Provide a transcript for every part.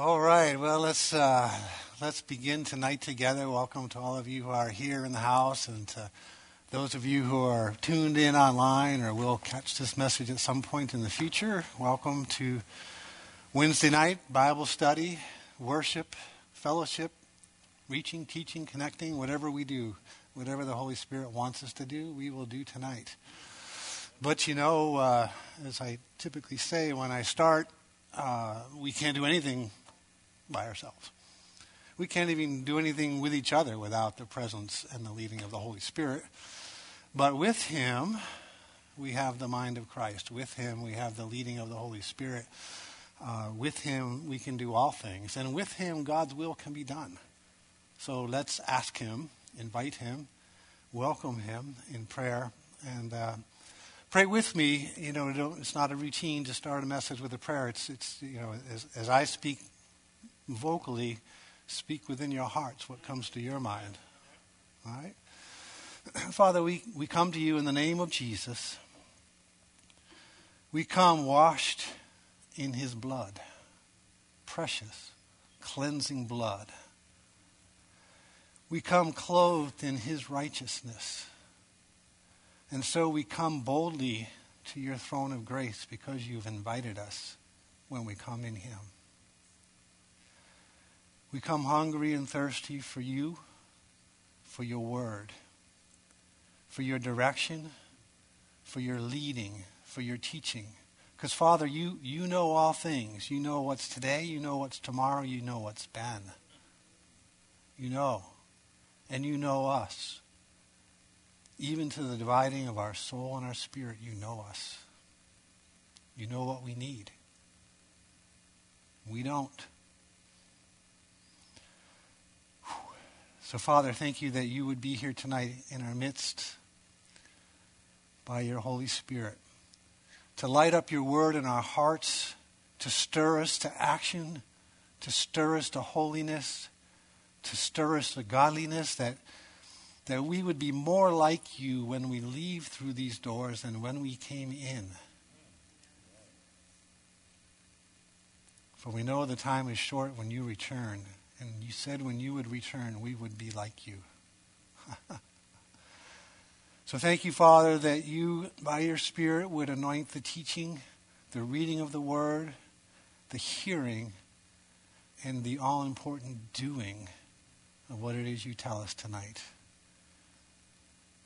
All right. Well, let's uh, let's begin tonight together. Welcome to all of you who are here in the house, and to those of you who are tuned in online or will catch this message at some point in the future. Welcome to Wednesday night Bible study, worship, fellowship, reaching, teaching, connecting. Whatever we do, whatever the Holy Spirit wants us to do, we will do tonight. But you know, uh, as I typically say when I start, uh, we can't do anything by ourselves. We can't even do anything with each other without the presence and the leading of the Holy Spirit. But with Him, we have the mind of Christ. With Him, we have the leading of the Holy Spirit. Uh, with Him, we can do all things. And with Him, God's will can be done. So let's ask Him, invite Him, welcome Him in prayer, and uh, pray with me. You know, it's not a routine to start a message with a prayer. It's, it's you know, as, as I speak vocally speak within your hearts what comes to your mind. All right? Father, we, we come to you in the name of Jesus. We come washed in his blood, precious, cleansing blood. We come clothed in his righteousness. And so we come boldly to your throne of grace because you've invited us when we come in him. We come hungry and thirsty for you, for your word, for your direction, for your leading, for your teaching. Because, Father, you, you know all things. You know what's today, you know what's tomorrow, you know what's been. You know. And you know us. Even to the dividing of our soul and our spirit, you know us. You know what we need. We don't. So, Father, thank you that you would be here tonight in our midst by your Holy Spirit to light up your word in our hearts, to stir us to action, to stir us to holiness, to stir us to godliness, that, that we would be more like you when we leave through these doors than when we came in. For we know the time is short when you return. And you said when you would return, we would be like you. so thank you, Father, that you, by your Spirit, would anoint the teaching, the reading of the word, the hearing, and the all important doing of what it is you tell us tonight.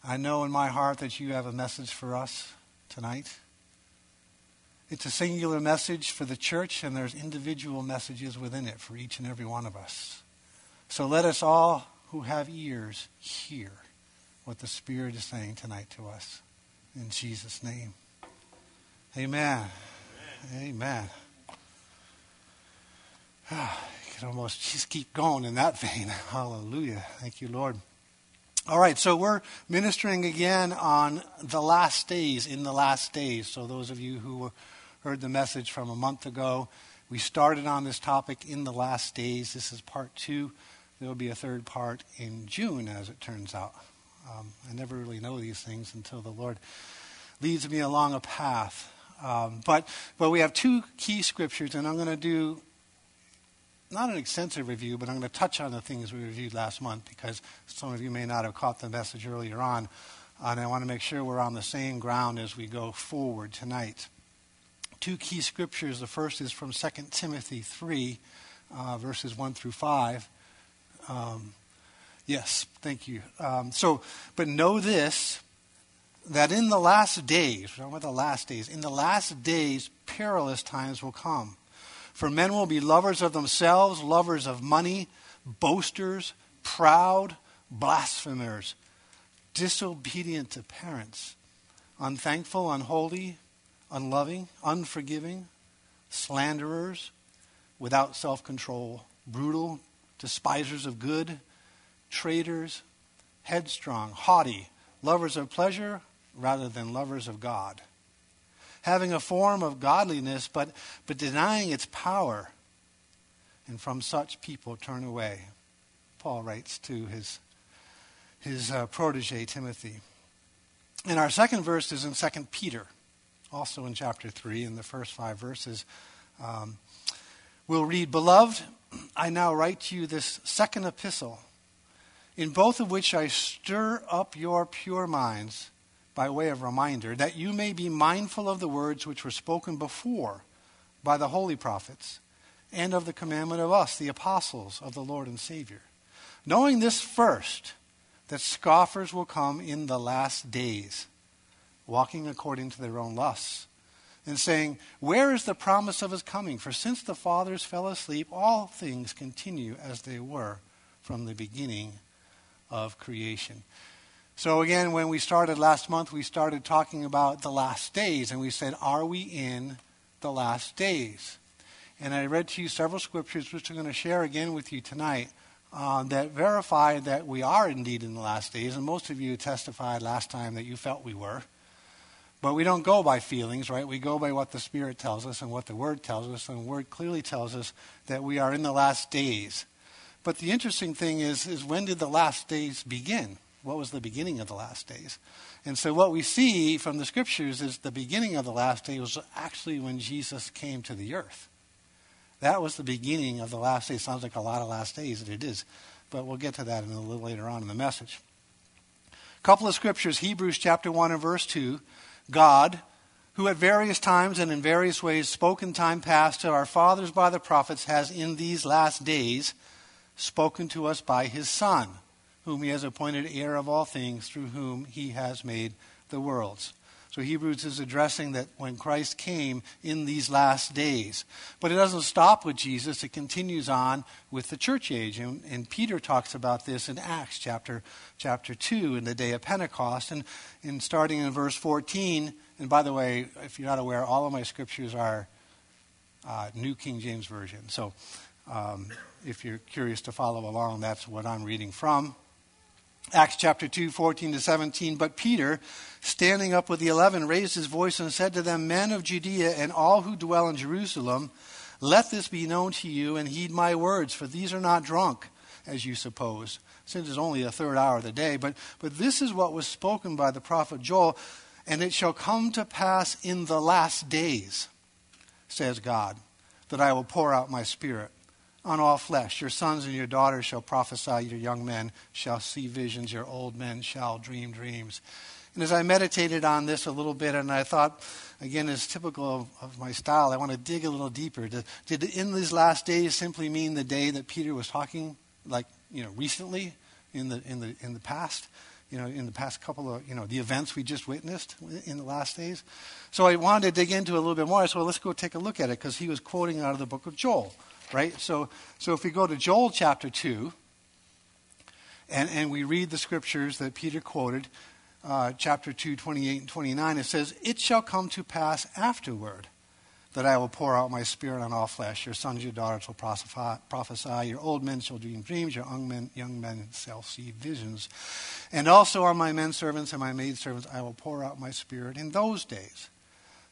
I know in my heart that you have a message for us tonight. It's a singular message for the church, and there's individual messages within it for each and every one of us. So let us all who have ears hear what the Spirit is saying tonight to us. In Jesus' name. Amen. Amen. Amen. You can almost just keep going in that vein. Hallelujah. Thank you, Lord. All right, so we're ministering again on the last days, in the last days. So, those of you who heard the message from a month ago. We started on this topic in the last days. This is part two. There will be a third part in June, as it turns out. Um, I never really know these things until the Lord leads me along a path. Um, but, but we have two key scriptures, and I'm going to do not an extensive review, but I'm going to touch on the things we reviewed last month because some of you may not have caught the message earlier on. And I want to make sure we're on the same ground as we go forward tonight two key scriptures. The first is from 2 Timothy 3, uh, verses 1 through 5. Um, yes, thank you. Um, so, but know this that in the last days, we're talking about the last days, in the last days, perilous times will come. For men will be lovers of themselves, lovers of money, boasters, proud, blasphemers, disobedient to parents, unthankful, unholy unloving, unforgiving, slanderers, without self control, brutal, despisers of good, traitors, headstrong, haughty, lovers of pleasure rather than lovers of God, having a form of godliness but, but denying its power. And from such people turn away. Paul writes to his, his uh, protege, Timothy. And our second verse is in 2 Peter also in chapter 3, in the first five verses, um, We'll read, Beloved, I now write to you this second epistle, in both of which I stir up your pure minds by way of reminder, that you may be mindful of the words which were spoken before by the holy prophets, and of the commandment of us, the apostles of the Lord and Savior. Knowing this first, that scoffers will come in the last days, walking according to their own lusts, and saying, Where is the promise of his coming? For since the fathers fell asleep, all things continue as they were from the beginning of creation. So, again, when we started last month, we started talking about the last days, and we said, Are we in the last days? And I read to you several scriptures, which I'm going to share again with you tonight, uh, that verify that we are indeed in the last days. And most of you testified last time that you felt we were. But we don't go by feelings, right? We go by what the Spirit tells us and what the Word tells us. And the Word clearly tells us that we are in the last days. But the interesting thing is, is when did the last days begin? What was the beginning of the last days? And so what we see from the scriptures is the beginning of the last day was actually when Jesus came to the earth. That was the beginning of the last days. Sounds like a lot of last days, and it is. But we'll get to that a little later on in the message. A couple of scriptures, Hebrews chapter 1 and verse 2. God, who at various times and in various ways spoke in time past to our fathers by the prophets, has in these last days spoken to us by his Son whom he has appointed heir of all things, through whom he has made the worlds. So Hebrews is addressing that when Christ came in these last days. But it doesn't stop with Jesus, it continues on with the church age. And, and, Peter talks about this in Acts chapter, chapter 2 in the day of Pentecost. And, and starting in verse 14, and by the way, if you're not aware, all of my scriptures are uh, New King James Version. So um, if you're curious to follow along, that's what I'm reading from. Acts chapter 2, 14 to 17. But Peter, standing up with the eleven, raised his voice and said to them, Men of Judea and all who dwell in Jerusalem, let this be known to you and heed my words, for these are not drunk, as you suppose, since it's only the third hour of the day. But, but this is what was spoken by the prophet Joel, and it shall come to pass in the last days, says God, that I will pour out my spirit on all flesh. Your sons and your daughters shall prophesy, your young men shall see visions, your old men shall dream dreams. And as I meditated on this a little bit, and I thought, again, as typical of, of my style, I want to dig a little deeper. Did, did in these last days simply mean the day that Peter was talking, like, you know, recently in the, in the, in the past? you know, in the past couple of, you know, the events we just witnessed in the last days. So I wanted to dig into a little bit more. So let's go take a look at it because he was quoting out of the book of Joel right? So, so if we go to Joel chapter 2, and, and we read the scriptures that Peter quoted, uh, chapter 2, 28 and 29, it says, It shall come to pass afterward that I will pour out my spirit on all flesh. Your sons, your daughters will prophesy. Your old men shall dream dreams. Your young men, young men shall see visions. And also on my men servants and my maid servants I will pour out my spirit in those days.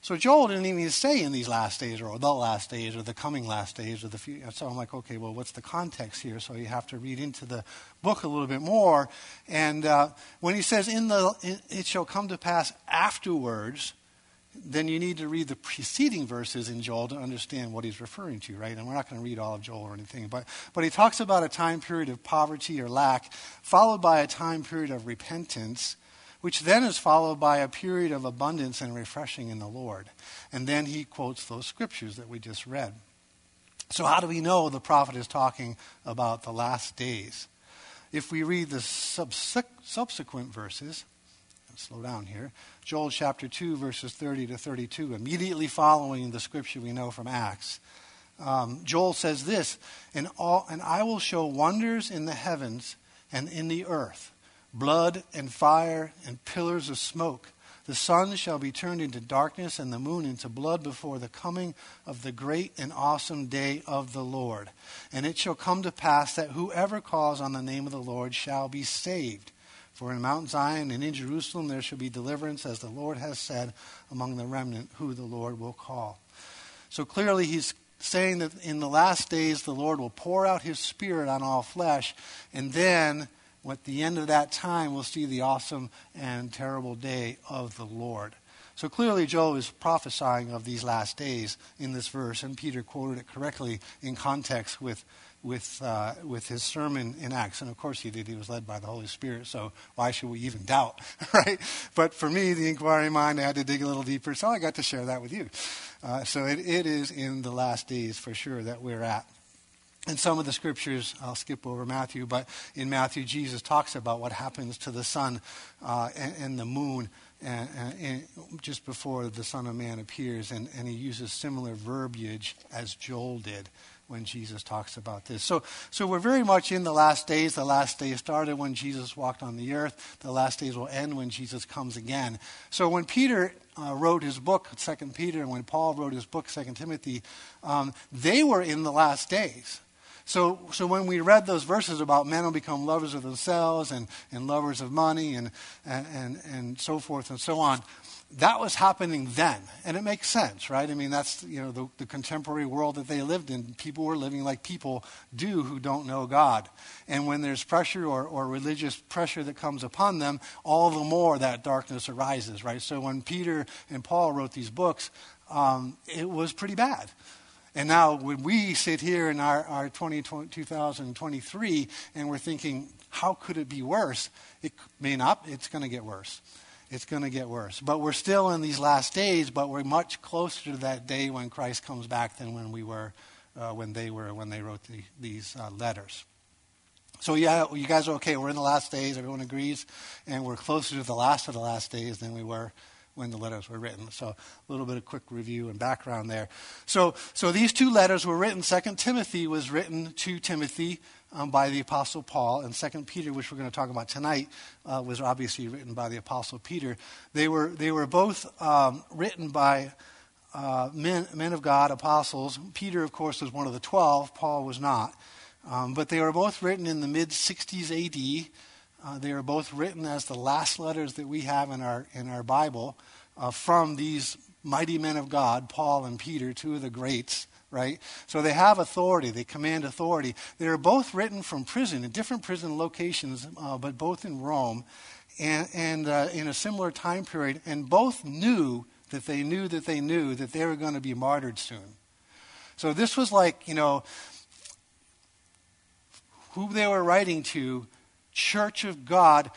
So Joel didn't even say in these last days or the last days or the coming last days or the future. So I'm like, okay, well, what's the context here? So you have to read into the book a little bit more. And uh, when he says, "In the it shall come to pass afterwards," then you need to read the preceding verses in Joel to understand what he's referring to, right? And we're not going to read all of Joel or anything, but but he talks about a time period of poverty or lack, followed by a time period of repentance which then is followed by a period of abundance and refreshing in the Lord. And then he quotes those scriptures that we just read. So, how do we know the prophet is talking about the last days? If we read the subsequent verses, slow down here, Joel chapter 2, verses 30 to 32, immediately following the scripture we know from Acts. Um, Joel says this, and, all, and I will show wonders in the heavens and in the earth blood and fire and pillars of smoke. The sun shall be turned into darkness and the moon into blood before the coming of the great and awesome day of the Lord. And it shall come to pass that whoever calls on the name of the Lord shall be saved. For in Mount Zion and in Jerusalem there shall be deliverance, as the Lord has said, among the remnant who the Lord will call. So clearly he's saying that in the last days the Lord will pour out his Spirit on all flesh, and then at the end of that time, we'll see the awesome and terrible day of the Lord. So clearly, Joel is prophesying of these last days in this verse, and Peter quoted it correctly in context with, with, uh, with his sermon in Acts. And of course, he did. He was led by the Holy Spirit, so why should we even doubt, right? But for me, the inquiring mind, I had to dig a little deeper, so I got to share that with you. Uh, so it, it is in the last days for sure that we're at. In some of the scriptures, I'll skip over Matthew, but in Matthew, Jesus talks about what happens to the sun uh, and, and, the moon and, and, just before the Son of Man appears, and, he uses similar verbiage as Joel did when Jesus talks about this. So, so we're very much in the last days. The last days started when Jesus walked on the earth. The last days will end when Jesus comes again. So when Peter uh, wrote his book, Second Peter, and when Paul wrote his book, Second Timothy, um, they were in the last days. So, so when we read those verses about men will become lovers of themselves and, and lovers of money and, and, and, and so forth and so on, that was happening then. And it makes sense, right? I mean, that's, you know, the, the contemporary world that they lived in. People were living like people do who don't know God. And when there's pressure or, or religious pressure that comes upon them, all the more that darkness arises, right? So when Peter and Paul wrote these books, um, it was pretty bad. And now, when we sit here in our, our 20, 2023 and we're thinking, how could it be worse? It may not, it's going to get worse. It's going to get worse. But we're still in these last days, but we're much closer to that day when Christ comes back than when we were, uh, when they were, when they wrote the, these uh, letters. So, yeah, you guys are okay. We're in the last days. Everyone agrees. And we're closer to the last of the last days than we were when the letters were written. So a little bit of quick review and background there. So, so these two letters were written. Second Timothy was written to Timothy um, by the Apostle Paul, and Second Peter, which we're going to talk about tonight, uh, was obviously written by the Apostle Peter. They were they were both um, written by. Uh, men, men of God, apostles. Peter, of course, was one of the twelve. Paul was not. Um, but they were both written in the mid 60s AD. Uh, they are both written as the last letters that we have in our, in our Bible uh, from these mighty men of God, Paul and Peter, two of the greats, right? So they have authority, they command authority. They are both written from prison, in different prison locations, uh, but both in Rome and, and uh, in a similar time period, and both knew that they knew that they knew that they were going to be martyred soon. So this was like, you know, who they were writing to Church of God,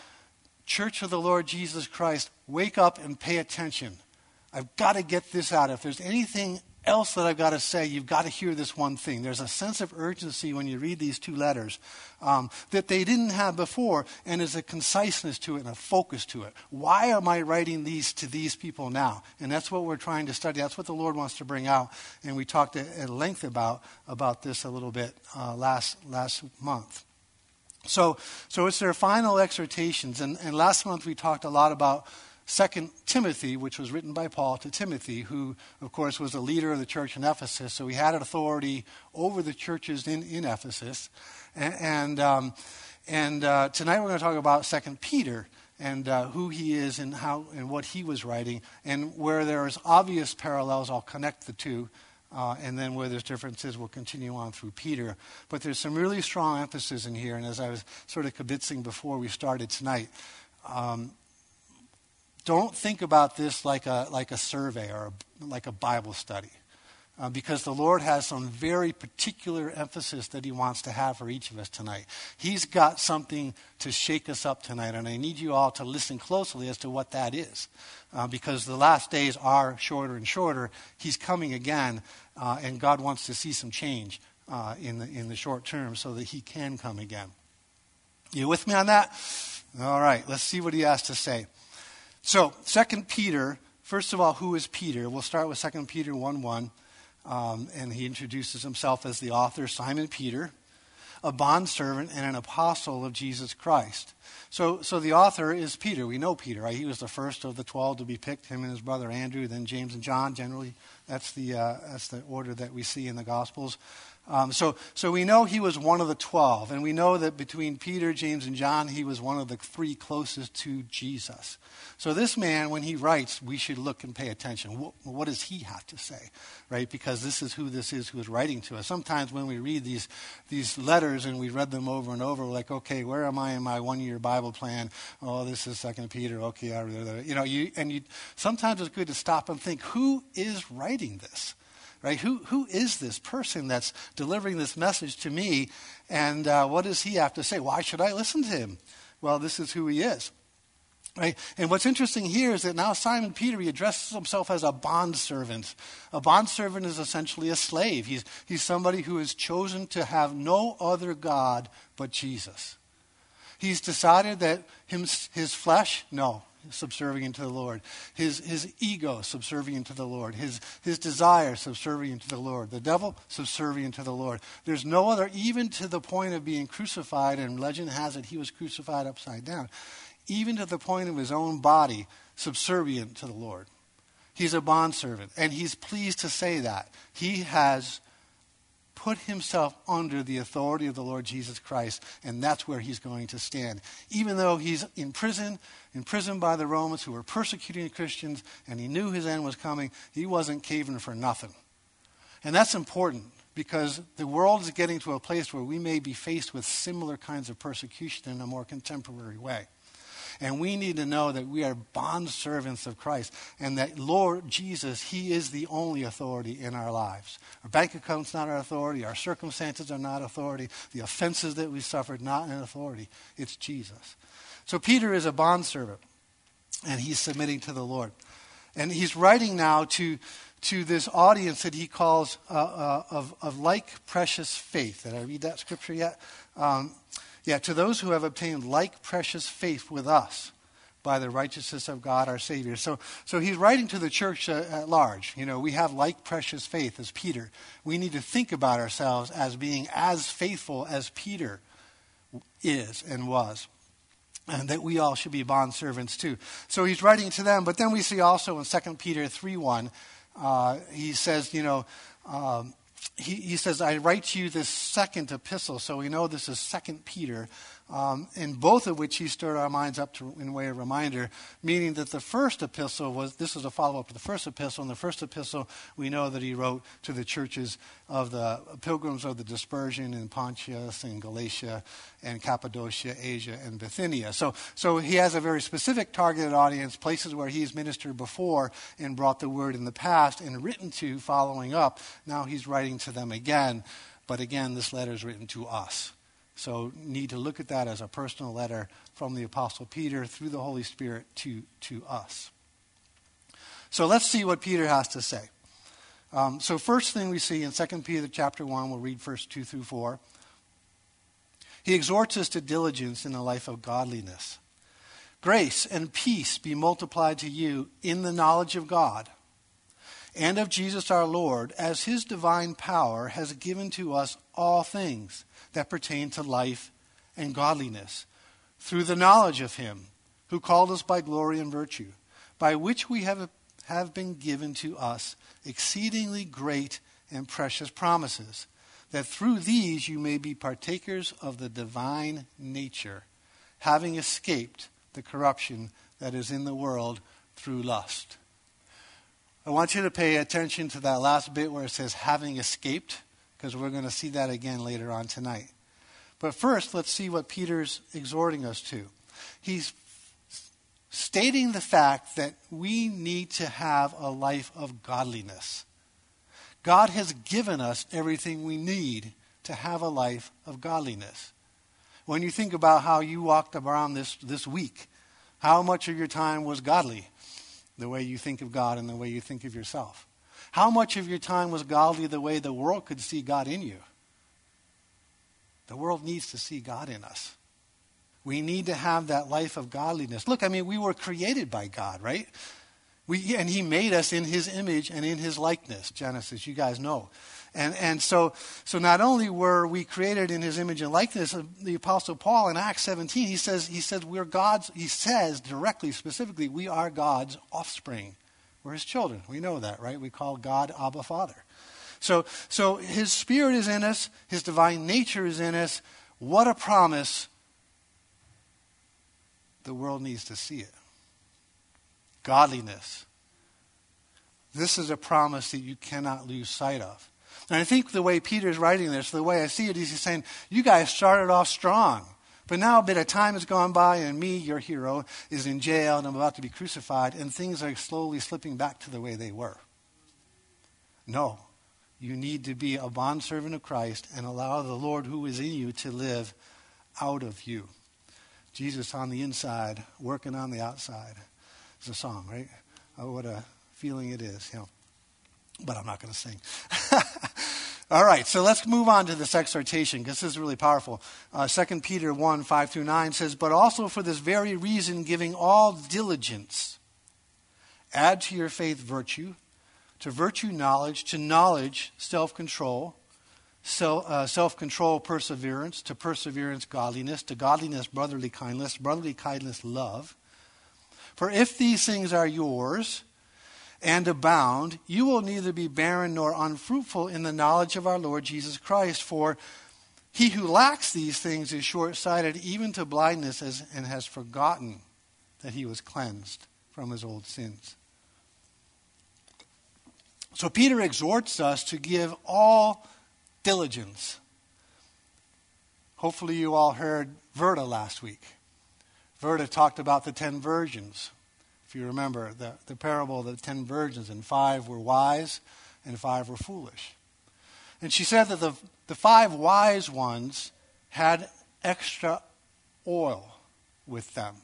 Church of the Lord Jesus Christ, wake up and pay attention. I've got to get this out. If there's anything else that I've got to say, you've got to hear this one thing. There's a sense of urgency when you read these two letters um, that they didn't have before, and there's a conciseness to it and a focus to it. Why am I writing these to these people now? And that's what we're trying to study. That's what the Lord wants to bring out. And we talked at length about, about this a little bit uh, last, last month. So, so it's their final exhortations. And, and last month we talked a lot about Second Timothy, which was written by Paul to Timothy, who, of course, was a leader of the church in Ephesus. So he had authority over the churches in, in Ephesus. And, and, um, and uh, tonight we're going to talk about Second Peter and uh, who he is and how and what he was writing. And where there's obvious parallels, I'll connect the two. Uh, and then where there's differences, we'll continue on through Peter. But there's some really strong emphasis in here. And as I was sort of kibitzing before we started tonight, um, don't think about this like a, like a survey or a, like a Bible study. Uh, because the Lord has some very particular emphasis that He wants to have for each of us tonight. He's got something to shake us up tonight, and I need you all to listen closely as to what that is. Uh, because the last days are shorter and shorter. He's coming again, uh, and God wants to see some change uh, in, the, in the short term so that He can come again. You with me on that? All right, let's see what He has to say. So, Second Peter, first of all, who is Peter? We'll start with Second Peter 1 1. Um, and he introduces himself as the author, Simon Peter, a bondservant and an apostle of Jesus Christ. So, so the author is Peter. We know Peter, right? He was the first of the 12 to be picked, him and his brother Andrew, then James and John, generally That's the, uh, that's the order that we see in the Gospels. Um, so, so we know he was one of the twelve, and we know that between Peter, James, and John, he was one of the three closest to Jesus. So this man, when he writes, we should look and pay attention. What, what, does he have to say, right? Because this is who this is who is writing to us. Sometimes when we read these these letters and we read them over and over, we're like, okay, where am I in my one-year Bible plan? Oh, this is Second Peter. Okay, I, you know, you and you. Sometimes it's good to stop and think, who is writing this? Right? Who, who is this person that's delivering this message to me? And uh, what does he have to say? Why should I listen to him? Well, this is who he is. Right? And what's interesting here is that now Simon Peter, he addresses himself as a bondservant. A bondservant is essentially a slave. He's, he's somebody who has chosen to have no other God but Jesus. He's decided that him, his flesh, no, subservient to the Lord. His, his ego, subservient to the Lord. His, his desire, subservient to the Lord. The devil, subservient to the Lord. There's no other, even to the point of being crucified, and legend has it he was crucified upside down, even to the point of his own body, subservient to the Lord. He's a bondservant, and he's pleased to say that. He has put himself under the authority of the Lord Jesus Christ, and that's where he's going to stand. Even though he's in prison, imprisoned by the Romans who were persecuting Christians, and he knew his end was coming, he wasn't caving for nothing. And that's important because the world is getting to a place where we may be faced with similar kinds of persecution in a more contemporary way. And we need to know that we are bond servants of Christ and that Lord Jesus, He is the only authority in our lives. Our bank account's not our authority. Our circumstances are not authority. The offenses that we suffered, not an authority. It's Jesus. So Peter is a bondservant and he's submitting to the Lord. And he's writing now to, to this audience that he calls uh, uh, of, of like precious faith. Did I read that scripture yet? Um, yeah, to those who have obtained like precious faith with us by the righteousness of God our Savior. So, so he's writing to the church uh, at large. You know, we have like precious faith as Peter. We need to think about ourselves as being as faithful as Peter is and was. And that we all should be bond servants too. So he's writing to them, but then we see also in 2 Peter 3 1, uh, he says, you know, um, he, he says, I write to you this second epistle. So we know this is Second Peter um, in both of which he stirred our minds up to, in way of reminder, meaning that the first epistle was, this is a follow up to the first epistle. In the first epistle, we know that he wrote to the churches of the pilgrims of the dispersion in Pontus and Galatia and Cappadocia, Asia, and Bithynia. So, so he has a very specific targeted audience, places where he's ministered before and brought the word in the past and written to following up. Now he's writing to them again. But again, this letter is written to us. So, need to look at that as a personal letter from the Apostle Peter through the Holy Spirit to, to us. So, let's see what Peter has to say. Um, so, first thing we see in 2 Peter chapter 1, we'll read verse 2 through 4. He exhorts us to diligence in the life of godliness. Grace and peace be multiplied to you in the knowledge of God and of Jesus our Lord, as his divine power has given to us all things that pertain to life and godliness, through the knowledge of him who called us by glory and virtue, by which we have, have been given to us exceedingly great and precious promises, that through these you may be partakers of the divine nature, having escaped the corruption that is in the world through lust. I want you to pay attention to that last bit where it says having escaped because we're going to see that again later on tonight. But first, let's see what Peter's exhorting us to. He's stating the fact that we need to have a life of godliness. God has given us everything we need to have a life of godliness. When you think about how you walked around this, this week, how much of your time was godly? The way you think of God and the way you think of yourself. How much of your time was godly the way the world could see God in you? The world needs to see God in us. We need to have that life of godliness. Look, I mean, we were created by God, right? We, and He made us in His image and in His likeness, Genesis, you guys know. And, and so, so not only were we created in His image and likeness, the Apostle Paul in Acts 17, he says, he says we're God's, he says directly, specifically, we are God's offspring. We're his children. We know that, right? We call God Abba Father. So, so his spirit is in us, his divine nature is in us. What a promise. The world needs to see it. Godliness. This is a promise that you cannot lose sight of. And I think the way Peter is writing this, the way I see it, is he's saying, You guys started off strong. But now a bit of time has gone by, and me, your hero, is in jail, and I'm about to be crucified, and things are slowly slipping back to the way they were. No. You need to be a bondservant of Christ and allow the Lord who is in you to live out of you. Jesus on the inside, working on the outside. It's a song, right? Oh, what a feeling it is, you know. But I'm not going to sing. All right, so let's move on to this exhortation because this is really powerful. Uh, 2 Peter 1 5 through 9 says, But also for this very reason, giving all diligence, add to your faith virtue, to virtue knowledge, to knowledge self control, uh, self control perseverance, to perseverance godliness, to godliness brotherly kindness, brotherly kindness love. For if these things are yours, and abound, you will neither be barren nor unfruitful in the knowledge of our Lord Jesus Christ. For he who lacks these things is short sighted even to blindness and has forgotten that he was cleansed from his old sins. So Peter exhorts us to give all diligence. Hopefully, you all heard Verda last week. Verda talked about the ten virgins. If you remember the, the parable of the ten virgins, and five were wise and five were foolish. And she said that the, the five wise ones had extra oil with them.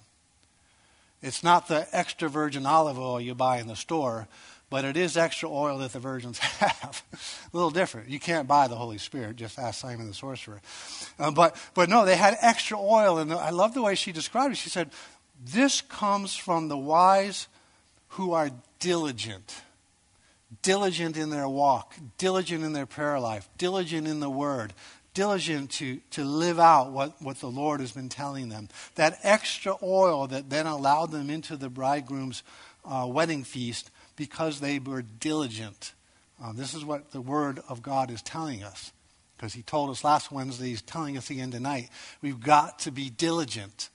It's not the extra virgin olive oil you buy in the store, but it is extra oil that the virgins have. a little different. You can't buy the Holy Spirit. Just ask Simon the sorcerer. Uh, but, but no, they had extra oil. And I love the way she described it. She said, this comes from the wise who are diligent. Diligent in their walk, diligent in their prayer life, diligent in the word, diligent to, to live out what, what the Lord has been telling them. That extra oil that then allowed them into the bridegroom's uh, wedding feast because they were diligent. Uh, this is what the Word of God is telling us. Because He told us last Wednesday, He's telling us again tonight. We've got to be diligent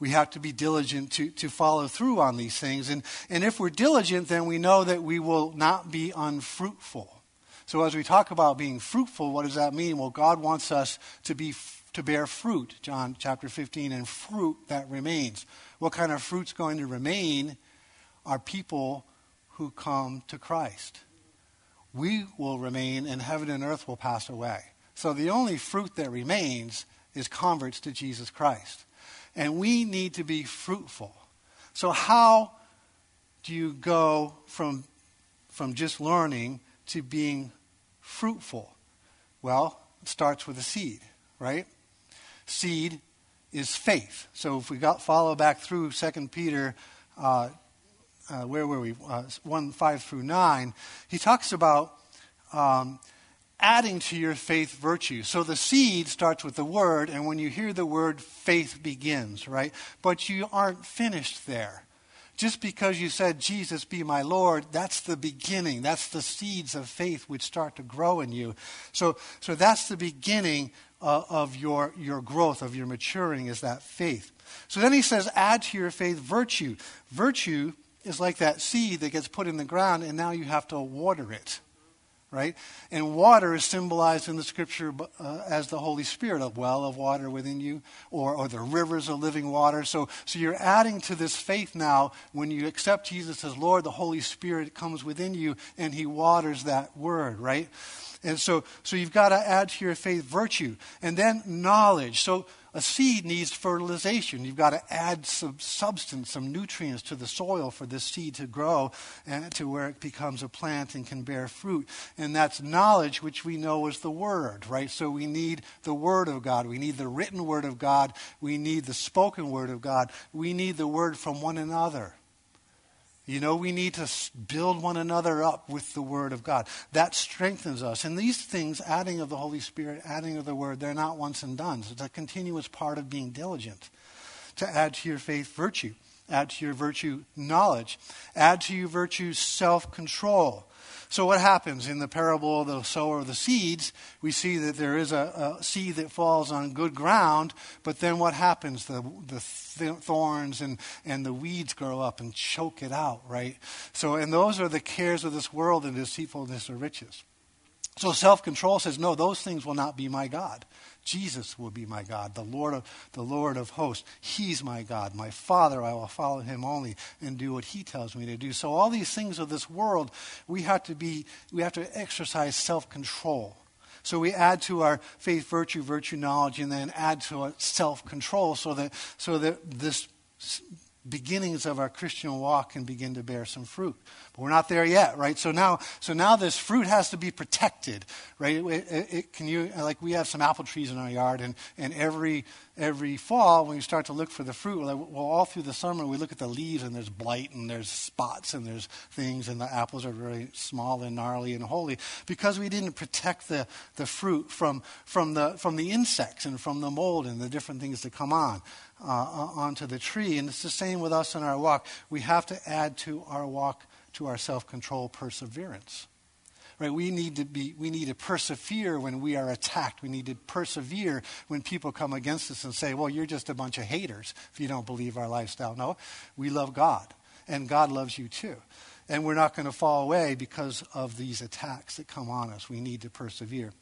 we have to be diligent to, to follow through on these things. And, and if we're diligent, then we know that we will not be unfruitful. So as we talk about being fruitful, what does that mean? Well, God wants us to be to bear fruit, John chapter 15, and fruit that remains. What kind of fruit's going to remain are people who come to Christ. We will remain and heaven and earth will pass away. So the only fruit that remains is converts to Jesus Christ and we need to be fruitful. So, how do you go from, from just learning to being fruitful? Well, it starts with a seed, right? Seed is faith. So, if we got, follow back through 2 Peter, uh, uh, where were we? Uh, 1 5 through 9, he talks about. Um, adding to your faith virtue. So the seed starts with the word, and when you hear the word, faith begins, right? But you aren't finished there. Just because you said, Jesus be my Lord, that's the beginning. That's the seeds of faith which start to grow in you. So, so that's the beginning uh, of your, your growth, of your maturing, is that faith. So then he says, add to your faith virtue. Virtue is like that seed that gets put in the ground, and now you have to water it right? And water is symbolized in the scripture uh, as the Holy Spirit, a well of water within you, or, or the rivers of living water. So, so you're adding to this faith now. When you accept Jesus as Lord, the Holy Spirit comes within you and He waters that word, right? And so, so you've got to add to your faith virtue. And then knowledge. So a seed needs fertilization. You've got to add some substance, some nutrients to the soil for this seed to grow and to where it becomes a plant and can bear fruit. And that's knowledge, which we know is the Word, right? So we need the Word of God. We need the written Word of God. We need the spoken Word of God. We need the Word from one another. You know, we need to build one another up with the Word of God. That strengthens us. And these things, adding of the Holy Spirit, adding of the Word, they're not once and done. It's a continuous part of being diligent to add to your faith virtue. Add to your virtue knowledge. Add to your virtue self control. So, what happens in the parable of the sower of the seeds? We see that there is a, a seed that falls on good ground, but then what happens? The, the thorns and, and the weeds grow up and choke it out, right? So, and those are the cares of this world and deceitfulness of riches. So, self control says, no, those things will not be my God. Jesus will be my God, the Lord of the Lord of hosts. He's my God, my Father. I will follow him only and do what he tells me to do. So all these things of this world, we have to be we have to exercise self-control. So we add to our faith, virtue, virtue, knowledge, and then add to self-control so that so that this beginnings of our Christian walk can begin to bear some fruit. But we're not there yet, right? So now, so now this fruit has to be protected, right? It, it, it, can you like we have some apple trees in our yard, and and every every fall when we start to look for the fruit, well, all through the summer we look at the leaves and there's blight and there's spots and there's things, and the apples are very small and gnarly and holy because we didn't protect the the fruit from from the from the insects and from the mold and the different things that come on uh, onto the tree. And it's the same with us in our walk. We have to add to our walk, to our self control, perseverance. Right? We need to be, we need to persevere when we are attacked. We need to persevere when people come against us and say, well, you're just a bunch of haters if you don't believe our lifestyle. No, we love God, and God loves you too and we're not going to fall away because of these attacks that come on us. We need to persevere.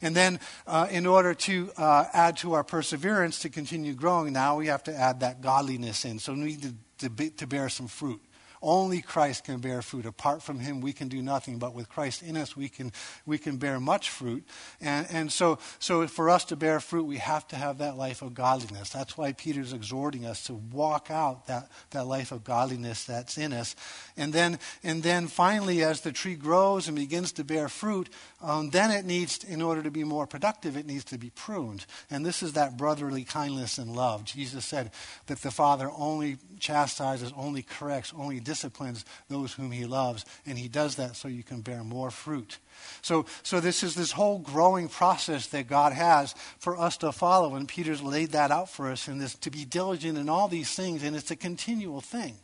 And then, uh, in order to uh, add to our perseverance to continue growing, now we have to add that godliness in. So we need to, to, be, to bear some fruit. Only Christ can bear fruit. Apart from him, we can do nothing. But with Christ in us, we can, we can bear much fruit. And, and so, so for us to bear fruit, we have to have that life of godliness. That's why Peter's exhorting us to walk out that, that life of godliness that's in us. And then, and then finally, as the tree grows and begins to bear fruit, um, then it needs, in order to be more productive, it needs to be pruned. And this is that brotherly kindness and love. Jesus said that the Father only chastises, only corrects, only disciplines those whom he loves. And he does that so you can bear more fruit. So, so this is this whole growing process that God has for us to follow. And Peter's laid that out for us in this to be diligent in all these things. And it's a continual thing.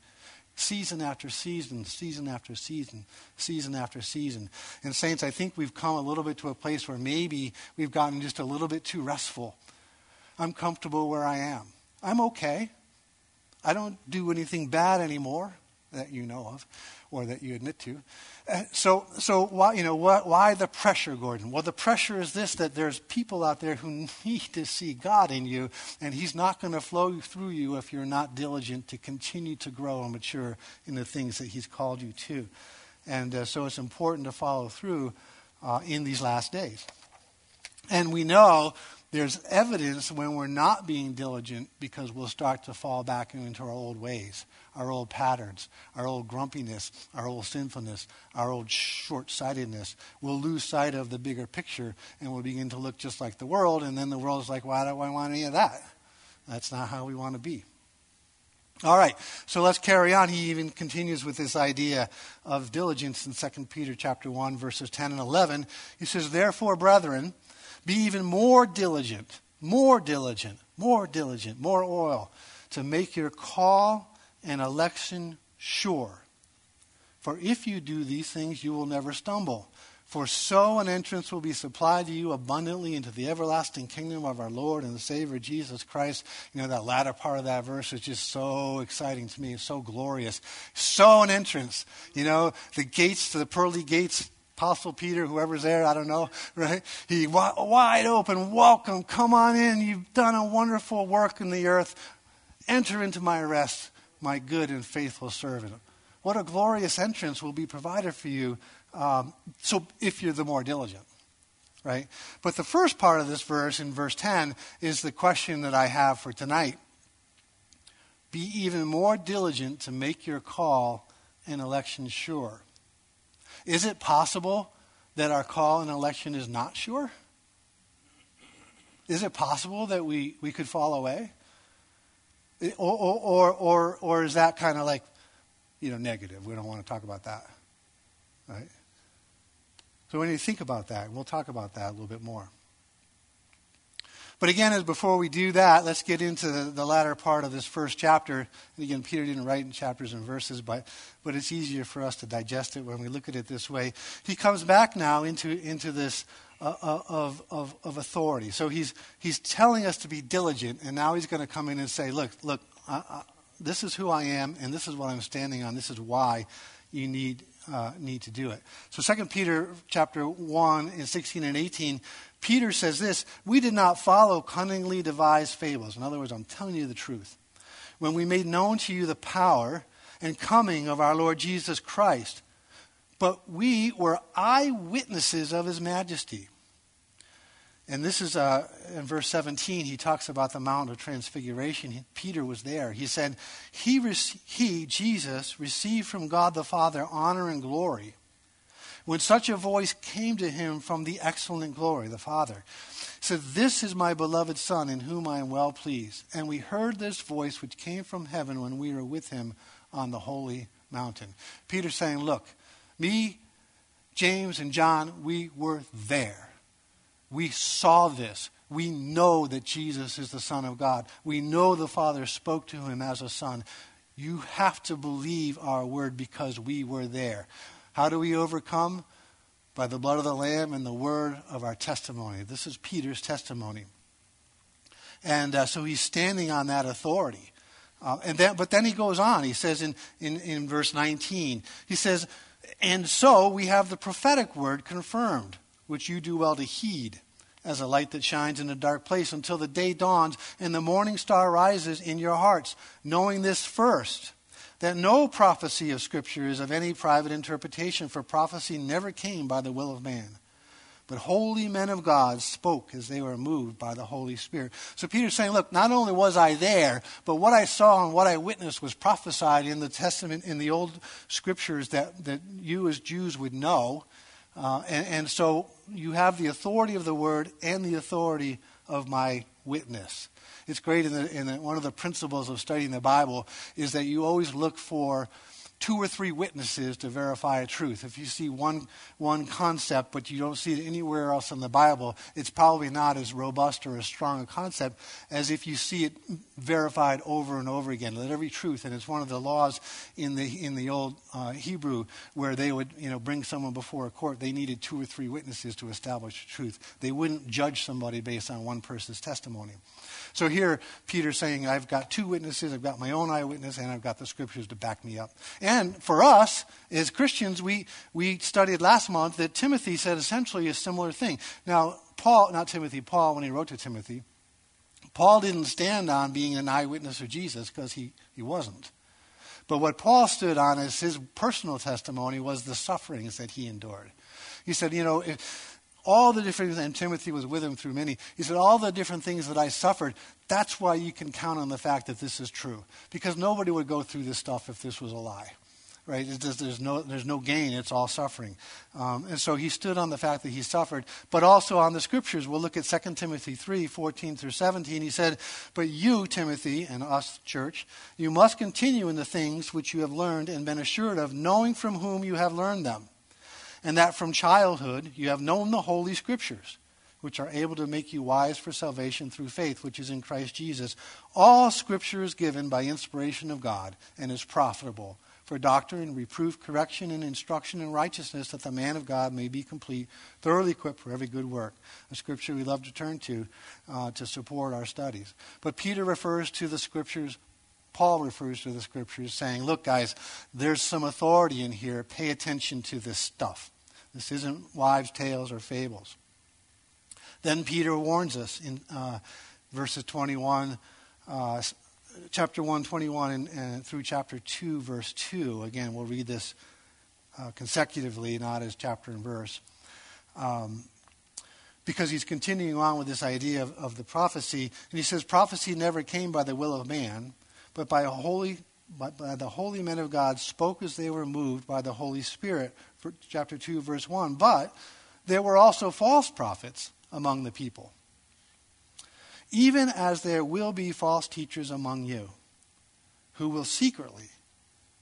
Season after season, season after season, season after season. And, Saints, I think we've come a little bit to a place where maybe we've gotten just a little bit too restful. I'm comfortable where I am. I'm okay. I don't do anything bad anymore that you know of or that you admit to. Uh, so, so why, you know, why, why the pressure, Gordon? Well, the pressure is this that there's people out there who need to see God in you, and He's not going to flow through you if you're not diligent to continue to grow and mature in the things that He's called you to. And uh, so it's important to follow through uh, in these last days. And we know there's evidence when we're not being diligent because we'll start to fall back into our old ways, our old patterns, our old grumpiness, our old sinfulness, our old short sightedness. We'll lose sight of the bigger picture and we'll begin to look just like the world, and then the world's like, why do I want any of that? That's not how we want to be. All right, so let's carry on. He even continues with this idea of diligence in 2 Peter chapter 1, verses 10 and 11. He says, Therefore, brethren, be even more diligent, more diligent, more diligent, more oil to make your call and election sure. For if you do these things, you will never stumble. For so an entrance will be supplied to you abundantly into the everlasting kingdom of our Lord and the Savior Jesus Christ. You know, that latter part of that verse is just so exciting to me. It's so glorious. So an entrance. You know, the gates to the pearly gates Apostle Peter, whoever's there, I don't know, right? He wide open, welcome, come on in. You've done a wonderful work in the earth. Enter into my rest, my good and faithful servant. What a glorious entrance will be provided for you. Um, so, if you're the more diligent, right? But the first part of this verse, in verse 10, is the question that I have for tonight. Be even more diligent to make your call and election sure. Is it possible that our call and election is not sure? Is it possible that we, we could fall away? Or, or, or, or is that kind of like, you know, negative? We don't want to talk about that. Right? So when you think about that, we'll talk about that a little bit more. But again, as before we do that, let's get into the, the latter part of this first chapter. And again, Peter didn't write in chapters and verses, but, but it's easier for us to digest it when we look at it this way. He comes back now into, into this uh, uh of, of, of authority. So he's, he's telling us to be diligent, and now he's going to come in and say, look, look, uh, uh, this is who I am, and this is what I'm standing on. This is why you need, uh, need to do it. So 2 Peter chapter 1 and 16 and 18 Peter says this We did not follow cunningly devised fables. In other words, I'm telling you the truth. When we made known to you the power and coming of our Lord Jesus Christ, but we were eyewitnesses of his majesty. And this is uh, in verse 17, he talks about the Mount of Transfiguration. Peter was there. He said, he, he, Jesus, received from God the Father honor and glory when such a voice came to him from the excellent glory, the Father, said, This is my beloved Son, in whom I am well pleased. And we heard this voice which came from heaven when we were with him on the holy mountain. Peter saying, Look, me, James, and John, we were there. We saw this. We know that Jesus is the Son of God. We know the Father spoke to him as a son. You have to believe our word because we were there. How do we overcome? By the blood of the Lamb and the word of our testimony. This is Peter's testimony. And uh, so he's standing on that authority. Uh, and then, but then he goes on. He says in, in, in verse 19, he says, And so we have the prophetic word confirmed, which you do well to heed as a light that shines in a dark place until the day dawns and the morning star rises in your hearts, knowing this first that no prophecy of Scripture is of any private interpretation, for prophecy never came by the will of man. But holy men of God spoke as they were moved by the Holy Spirit. So Peter's saying, look, not only was I there, but what I saw and what I witnessed was prophesied in the Testament, in the old scriptures that, that you as Jews would know. Uh, and, and so you have the authority of the word and the authority of my witness. It's great in, the, in the, one of the principles of studying the Bible is that you always look for two or three witnesses to verify a truth. If you see one, one concept, but you don't see it anywhere else in the Bible, it's probably not as robust or as strong a concept as if you see it verified over and over again. Let every truth, and it's one of the laws in the, in the old uh, Hebrew where they would you know, bring someone before a court, they needed two or three witnesses to establish the truth. They wouldn't judge somebody based on one person's testimony. So here, Peter's saying, I've got two witnesses, I've got my own eyewitness, and I've got the scriptures to back me up. And for us, as Christians, we, we studied last month that Timothy said essentially a similar thing. Now, Paul, not Timothy, Paul, when he wrote to Timothy, Paul didn't stand on being an eyewitness of Jesus because he, he wasn't. But what Paul stood on as his personal testimony was the sufferings that he endured. He said, you know, if, all the different and Timothy was with him through many. He said, All the different things that I suffered, that's why you can count on the fact that this is true. Because nobody would go through this stuff if this was a lie. Right? Just, there's, no, there's no gain, it's all suffering. Um, and so he stood on the fact that he suffered, but also on the scriptures. We'll look at 2 Timothy 3 14 through 17. He said, But you, Timothy, and us, church, you must continue in the things which you have learned and been assured of, knowing from whom you have learned them and that from childhood you have known the Holy Scriptures, which are able to make you wise for salvation through faith, which is in Christ Jesus. All Scripture is given by inspiration of God and is profitable for doctrine, reproof, correction, and instruction in righteousness, that the man of God may be complete, thoroughly equipped for every good work. A scripture we love to turn to uh, to support our studies. But Peter refers to the scriptures Paul refers to the scriptures saying, Look, guys, there's some authority in here. Pay attention to this stuff. This isn't wives' tales or fables. Then Peter warns us in uh, verses 21, uh, chapter 1, 21, and, and, through chapter 2, verse 2. Again, we'll read this uh, consecutively, not as chapter and verse. Um, because he's continuing on with this idea of, of the prophecy. And he says, Prophecy never came by the will of man, but by holy but by the holy men of God spoke as they were moved by the Holy Spirit. Chapter 2, verse 1. But there were also false prophets among the people, even as there will be false teachers among you, who will secretly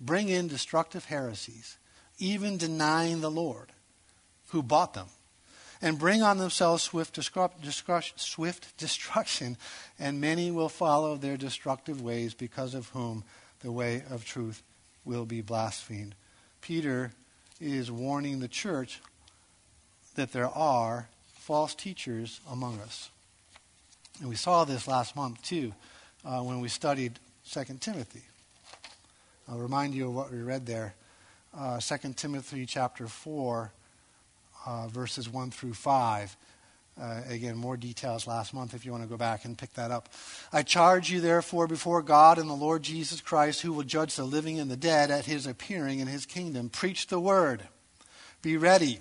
bring in destructive heresies, even denying the Lord who bought them, and bring on themselves swift, swift destruction, and many will follow their destructive ways, because of whom the way of truth will be blasphemed. Peter is warning the church that there are false teachers among us. And we saw this last month, too, uh, when we studied 2 Timothy. I'll remind you of what we read there. Uh, 2 Timothy chapter 4, uh, verses 1 through 5. Uh, again, more details last month if you want to go back and pick that up. I charge you, therefore, before God and the Lord Jesus Christ, who will judge the living and the dead at his appearing in his kingdom. Preach the word. Be ready,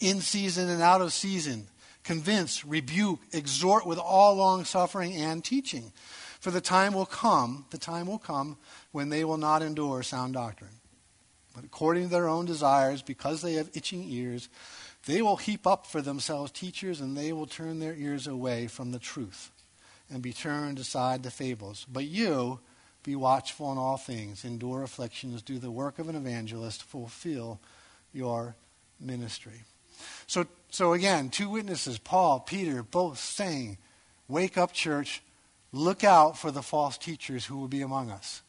in season and out of season. Convince, rebuke, exhort with all long suffering and teaching. For the time will come, the time will come when they will not endure sound doctrine. But according to their own desires, because they have itching ears, they will heap up for themselves teachers, and they will turn their ears away from the truth and be turned aside to fables. But you, be watchful in all things, endure afflictions, do the work of an evangelist, fulfill your ministry. So, so again, two witnesses, Paul, Peter, both saying, Wake up, church, look out for the false teachers who will be among us.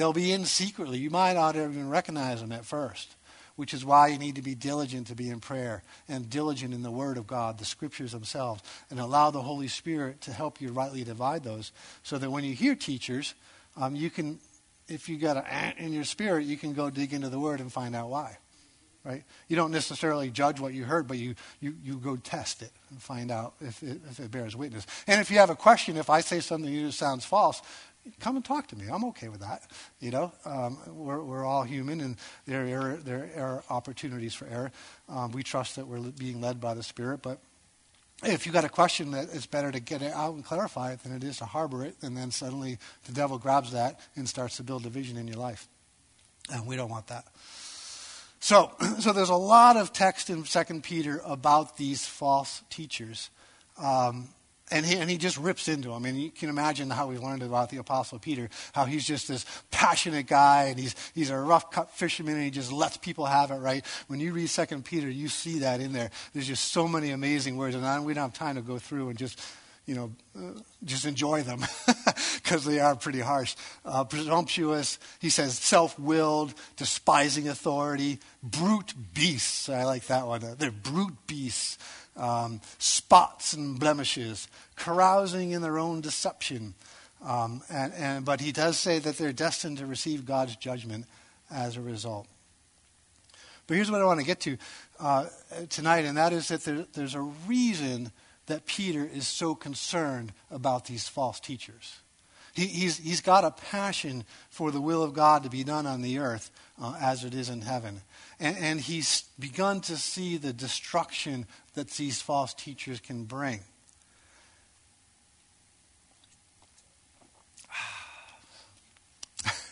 They'll be in secretly. You might not even recognize them at first, which is why you need to be diligent to be in prayer and diligent in the Word of God, the Scriptures themselves, and allow the Holy Spirit to help you rightly divide those so that when you hear teachers, um, you can, if you got an in your spirit, you can go dig into the Word and find out why. Right? You don't necessarily judge what you heard, but you, you, you go test it and find out if it, if it bears witness. And if you have a question, if I say something that sounds false, come and talk to me. I'm okay with that. You know, um, we're, we're all human, and there are, there are opportunities for error. Um, we trust that we're being led by the Spirit, but if you've got a question that it's better to get it out and clarify it than it is to harbor it, and then suddenly the devil grabs that and starts to build division in your life. And we don't want that. So, so there's a lot of text in Second Peter about these false teachers. Um, and he, and he just rips into them. And you can imagine how we learned about the Apostle Peter, how he's just this passionate guy, and he's, he's a rough cut fisherman, and he just lets people have it, right? When you read Second Peter, you see that in there. There's just so many amazing words, and I, we don't have time to go through and just, you know, uh, just enjoy them, because they are pretty harsh. Uh, presumptuous, he says, self willed, despising authority, brute beasts. I like that one. They're brute beasts um, spots and blemishes, carousing in their own deception. Um, and, and, but he does say that they're destined to receive God's judgment as a result. But here's what I want to get to uh, tonight, and that is that there, there's a reason that Peter is so concerned about these false teachers. He, he's, he's got a passion for the will of God to be done on the earth uh, as it is in heaven. And, and he's begun to see the destruction that these false teachers can bring.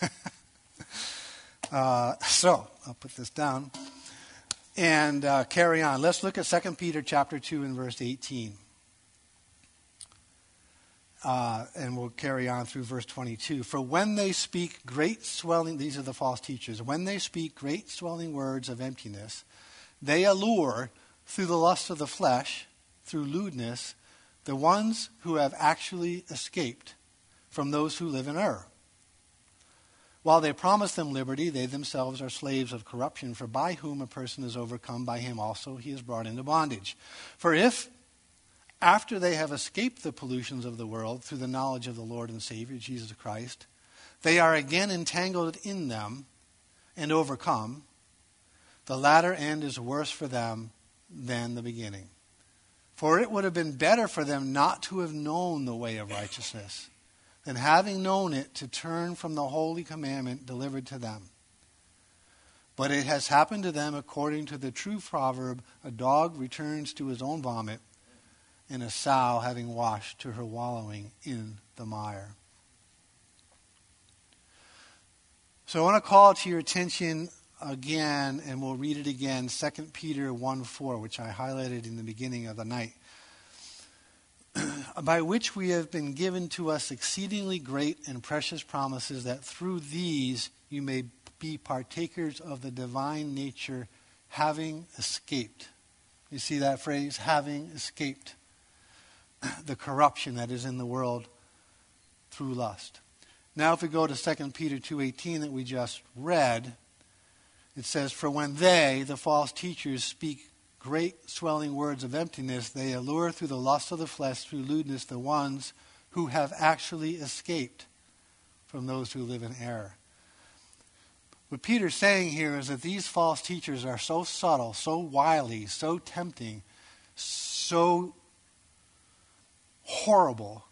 uh, so, I'll put this down and uh, carry on. Let's look at 2 Peter chapter 2 and verse 18. Uh, and we'll carry on through verse 22. For when they speak great swelling, these are the false teachers, when they speak great swelling words of emptiness, they allure through the lust of the flesh, through lewdness, the ones who have actually escaped from those who live in error. While they promise them liberty, they themselves are slaves of corruption, for by whom a person is overcome, by him also he is brought into bondage. For if after they have escaped the pollutions of the world through the knowledge of the Lord and Savior, Jesus Christ, they are again entangled in them and overcome. The latter end is worse for them than the beginning. For it would have been better for them not to have known the way of righteousness than having known it to turn from the holy commandment delivered to them. But it has happened to them according to the true proverb a dog returns to his own vomit and a sow having washed to her wallowing in the mire. So I want to call to your attention again, and we'll read it again, 2 Peter 1 4, which I highlighted in the beginning of the night. By which we have been given to us exceedingly great and precious promises, that through these you may be partakers of the divine nature, having escaped You see that phrase? Having escaped the corruption that is in the world through lust. Now if we go to 2 Peter 2:18 that we just read, it says for when they, the false teachers speak great swelling words of emptiness, they allure through the lust of the flesh through lewdness the ones who have actually escaped from those who live in error. What Peter's saying here is that these false teachers are so subtle, so wily, so tempting, so horrible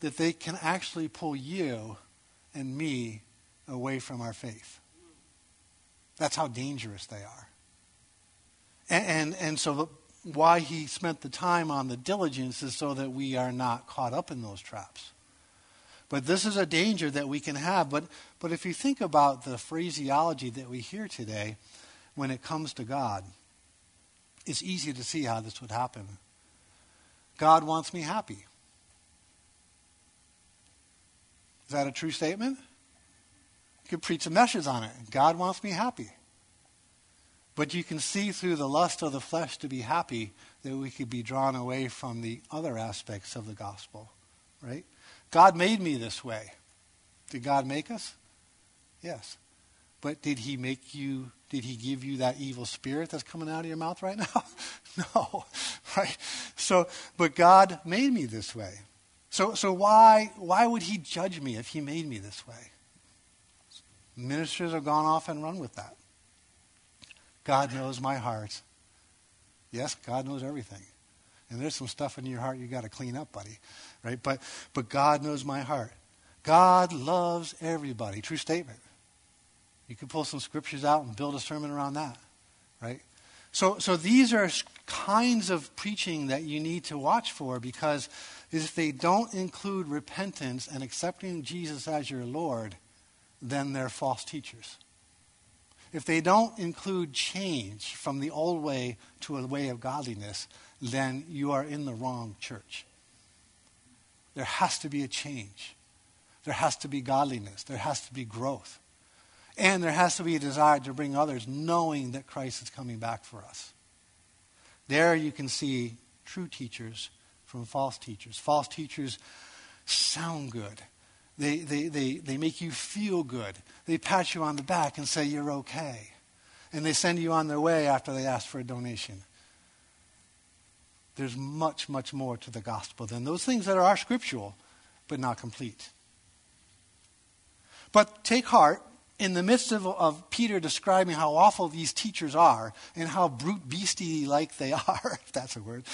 that they can actually pull you and me away from our faith. That's how dangerous they are. And, and, and so the, why he spent the time on the diligence is so that we are not caught up in those traps. But this is a danger that we can have. But, but if you think about the phraseology that we hear today when it comes to God, it's easy to see how this would happen. God wants me happy. Is that a true statement? You could preach a message on it. God wants me happy. But you can see through the lust of the flesh to be happy that we could be drawn away from the other aspects of the gospel, right? God made me this way. Did God make us? Yes. But did he make you, did he give you that evil spirit that's coming out of your mouth right now? no. Right? So, but God made me this way. So, so why, why would he judge me if he made me this way? Ministers have gone off and run with that. God knows my heart. Yes, God knows everything. And there's some stuff in your heart you got to clean up, buddy. Right? But, but God knows my heart. God loves everybody. True statement. You can pull some scriptures out and build a sermon around that. Right? So, so these are kinds of preaching that you need to watch for because if they don't include repentance and accepting Jesus as your Lord, then they're false teachers. If they don't include change from the old way to a way of godliness, then you are in the wrong church. There has to be a change. There has to be godliness. There has to be growth. And there has to be a desire to bring others knowing that Christ is coming back for us. There you can see true teachers from false teachers. False teachers sound good. They, they, they, they make you feel good. They pat you on the back and say you're okay. And they send you on their way after they ask for a donation there's much, much more to the gospel than those things that are scriptural, but not complete. But take heart, in the midst of, of Peter describing how awful these teachers are and how brute beastie like they are, if that's a word,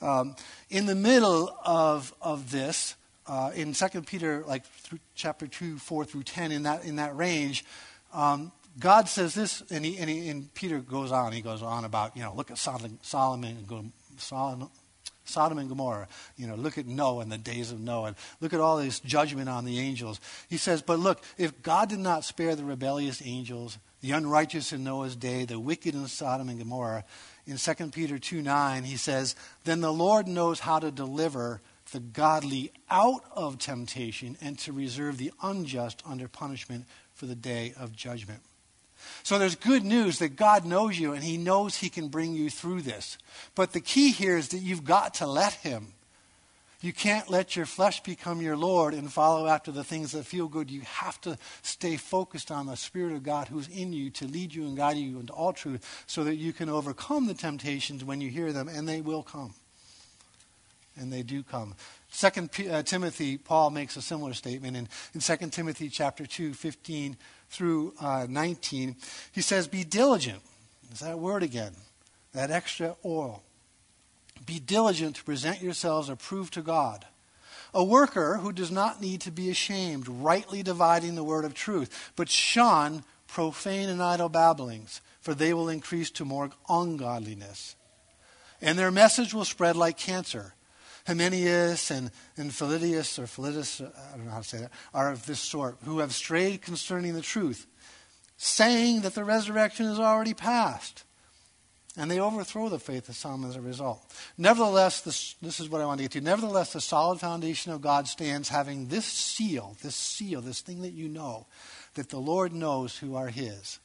um, in the middle of, of this, uh, in 2 Peter, like chapter 2, 4 through 10, in that, in that range, um, God says this, and, he, and, he, and, Peter goes on. He goes on about, you know, look at Solomon, Solomon Sodom, and Gomorrah. You know, look at Noah and the days of Noah. Look at all this judgment on the angels. He says, but look, if God did not spare the rebellious angels, the unrighteous in Noah's day, the wicked in Sodom and Gomorrah, in 2 Peter 2 9, he says, then the Lord knows how to deliver the godly out of temptation and to reserve the unjust under punishment for the day of judgment. So there's good news that God knows you and He knows He can bring you through this. But the key here is that you've got to let Him. You can't let your flesh become your Lord and follow after the things that feel good. You have to stay focused on the Spirit of God who's in you to lead you and guide you into all truth so that you can overcome the temptations when you hear them, and they will come. And they do come. Second uh, Timothy, Paul makes a similar statement in, in 2 Timothy chapter 2, 15 through uh, 19. He says, Be diligent. Is that word again? That extra oil. Be diligent to present yourselves approved to God. A worker who does not need to be ashamed, rightly dividing the word of truth, but shun profane and idle babblings, for they will increase to more ungodliness. And their message will spread like cancer Hymenaeus and, and Philetus, or Philetus, uh, I don't know how to say that, are of this sort, who have strayed concerning the truth, saying that the resurrection is already past. And they overthrow the faith of some as a result. Nevertheless, this, this is what I want to get to. Nevertheless, the solid foundation of God stands having this seal, this seal, this thing that you know, that the Lord knows who are His.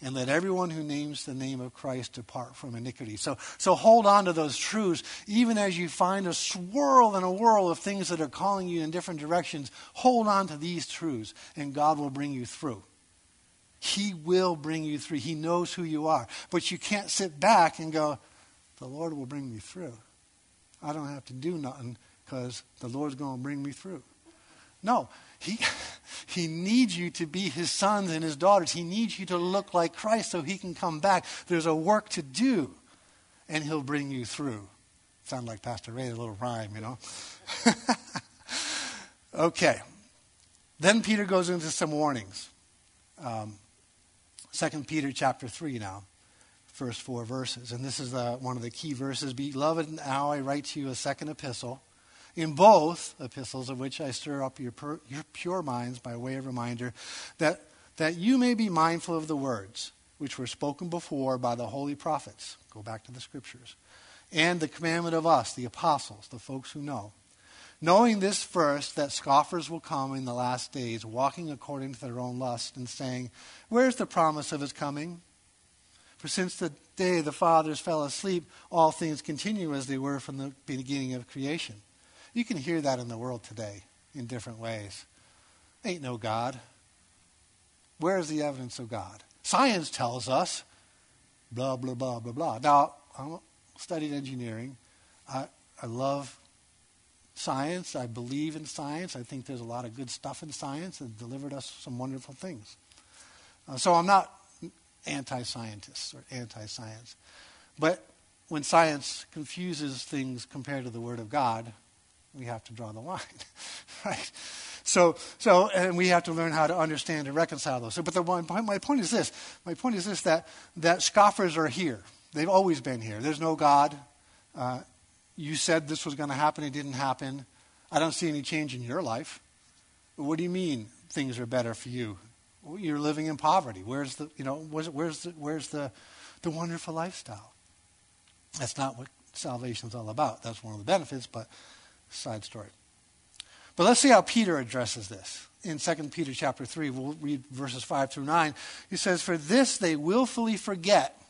And let everyone who names the name of Christ depart from iniquity. So, so hold on to those truths, even as you find a swirl and a whirl of things that are calling you in different directions. Hold on to these truths, and God will bring you through. He will bring you through. He knows who you are. But you can't sit back and go, the Lord will bring me through. I don't have to do nothing because the Lord's going to bring me through. No, he, he needs you to be his sons and his daughters. He needs you to look like Christ so he can come back. There's a work to do, and he'll bring you through. Sound like Pastor Ray, a little rhyme, you know? okay. Then Peter goes into some warnings. Um, 2 Peter chapter 3 now, first four verses. And this is the, one of the key verses. Beloved, now I write to you a second epistle in both epistles of which I stir up your, per, your pure minds by way of reminder, that, that you may be mindful of the words which were spoken before by the holy prophets. Go back to the scriptures. And the commandment of us, the apostles, the folks who know. Knowing this first, that scoffers will come in the last days, walking according to their own lust, and saying, Where's the promise of his coming? For since the day the fathers fell asleep, all things continue as they were from the beginning of creation. You can hear that in the world today in different ways. Ain't no God. Where is the evidence of God? Science tells us, blah, blah, blah, blah, blah. Now, I studied engineering. I, I love science. I believe in science. I think there's a lot of good stuff in science that delivered us some wonderful things. Uh, so I'm not anti scientist or anti science. But when science confuses things compared to the Word of God, we have to draw the line, right? So, so, and we have to learn how to understand and reconcile those. So, but the my point is this: my point is this that that scoffers are here. They've always been here. There's no God. Uh, you said this was going to happen. It didn't happen. I don't see any change in your life. What do you mean things are better for you? You're living in poverty. Where's the, you know, where's, where's the, where's the, the wonderful lifestyle? That's not what salvation is all about. That's one of the benefits, but Side story. But let's see how Peter addresses this. In 2 Peter chapter 3, we'll read verses 5 through 9. He says, For this they willfully forget.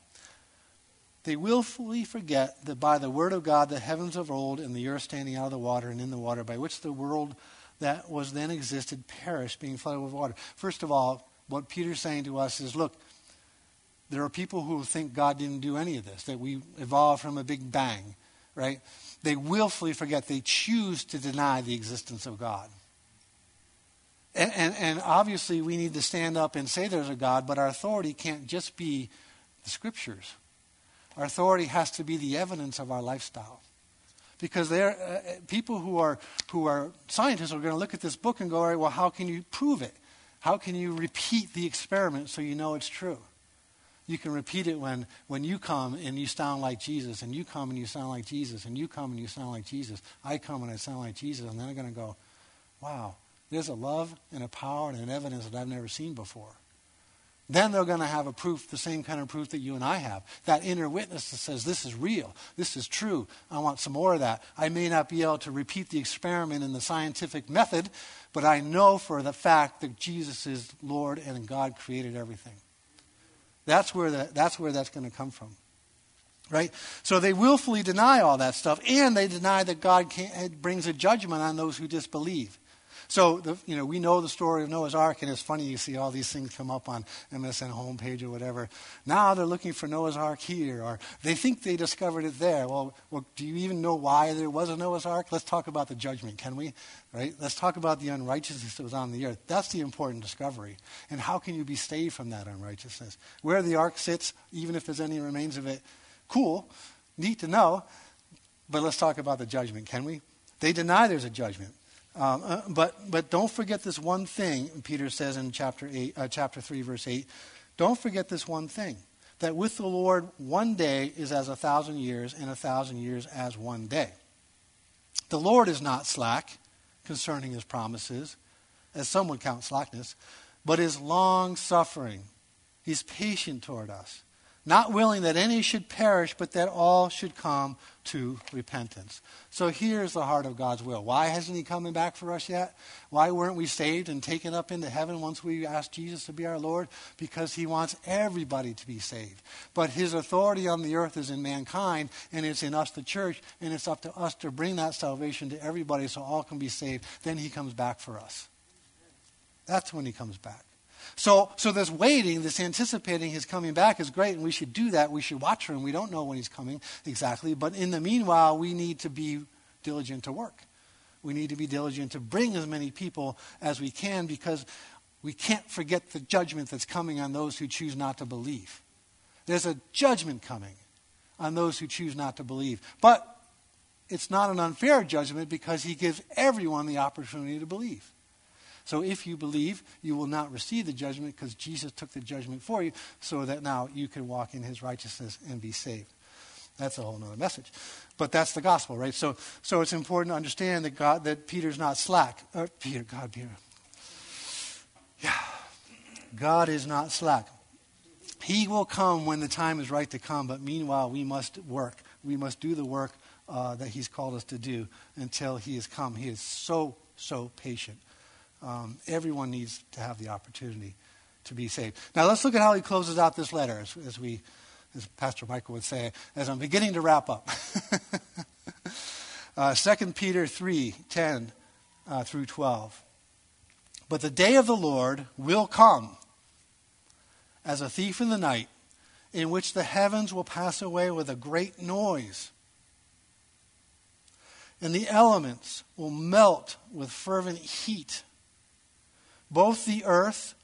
They willfully forget that by the word of God the heavens of old and the earth standing out of the water and in the water, by which the world that was then existed perished, being flooded with water. First of all, what Peter's saying to us is look, there are people who think God didn't do any of this, that we evolved from a big bang, right? They willfully forget, they choose to deny the existence of God. And, and, and, obviously, we need to stand up and say there's a God, but our authority can't just be the scriptures. Our authority has to be the evidence of our lifestyle. Because there, uh, people who are, who are scientists are going to look at this book and go, all right, well, how can you prove it? How can you repeat the experiment so you know it's true? You can repeat it when, when you come and you sound like Jesus, and you come and you sound like Jesus, and you come and you sound like Jesus. I come and I sound like Jesus, and then I'm going to go, wow, there's a love and a power and an evidence that I've never seen before. Then they're going to have a proof, the same kind of proof that you and I have. That inner witness that says, this is real, this is true, I want some more of that. I may not be able to repeat the experiment in the scientific method, but I know for the fact that Jesus is Lord and God created everything. That's where, the, that's, where that's going to come from. Right? So they willfully deny all that stuff, and they deny that God brings a judgment on those who disbelieve. So, the, you know, we know the story of Noah's Ark, and it's funny you see all these things come up on MSN homepage or whatever. Now they're looking for Noah's Ark here, or they think they discovered it there. Well, well, do you even know why there was a Noah's Ark? Let's talk about the judgment, can we? Right? Let's talk about the unrighteousness that was on the earth. That's the important discovery. And how can you be saved from that unrighteousness? Where the ark sits, even if there's any remains of it, cool, neat to know. But let's talk about the judgment, can we? They deny there's a judgment. Um, uh, but, but don't forget this one thing, Peter says in chapter, eight, uh, chapter 3, verse 8. Don't forget this one thing that with the Lord, one day is as a thousand years, and a thousand years as one day. The Lord is not slack concerning his promises, as some would count slackness, but is long suffering. He's patient toward us, not willing that any should perish, but that all should come to repentance. So here's the heart of God's will. Why hasn't He coming back for us yet? Why weren't we saved and taken up into heaven once we asked Jesus to be our Lord? Because He wants everybody to be saved. But His authority on the earth is in mankind, and it's in us, the church, and it's up to us to bring that salvation to everybody so all can be saved. Then He comes back for us. That's when He comes back. So, so this waiting, this anticipating his coming back is great, and we should do that. We should watch for him. We don't know when he's coming exactly, but in the meanwhile, we need to be diligent to work. We need to be diligent to bring as many people as we can because we can't forget the judgment that's coming on those who choose not to believe. There's a judgment coming on those who choose not to believe. But it's not an unfair judgment because he gives everyone the opportunity to believe. So if you believe, you will not receive the judgment because Jesus took the judgment for you so that now you can walk in his righteousness and be saved. That's a whole other message. But that's the gospel, right? So, so it's important to understand that God, that Peter's not slack. Or Peter, God, Peter. Yeah. God is not slack. He will come when the time is right to come, but meanwhile, we must work. We must do the work uh, that He's called us to do until He has come. He is so, so patient um, everyone needs to have the opportunity to be saved. Now let's look at how he closes out this letter, as, as we, as Pastor Michael would say, as I'm beginning to wrap up. uh, 2 Peter 3 10 uh, through 12. But the day of the Lord will come as a thief in the night, in which the heavens will pass away with a great noise, and the elements will melt with fervent heat both the earth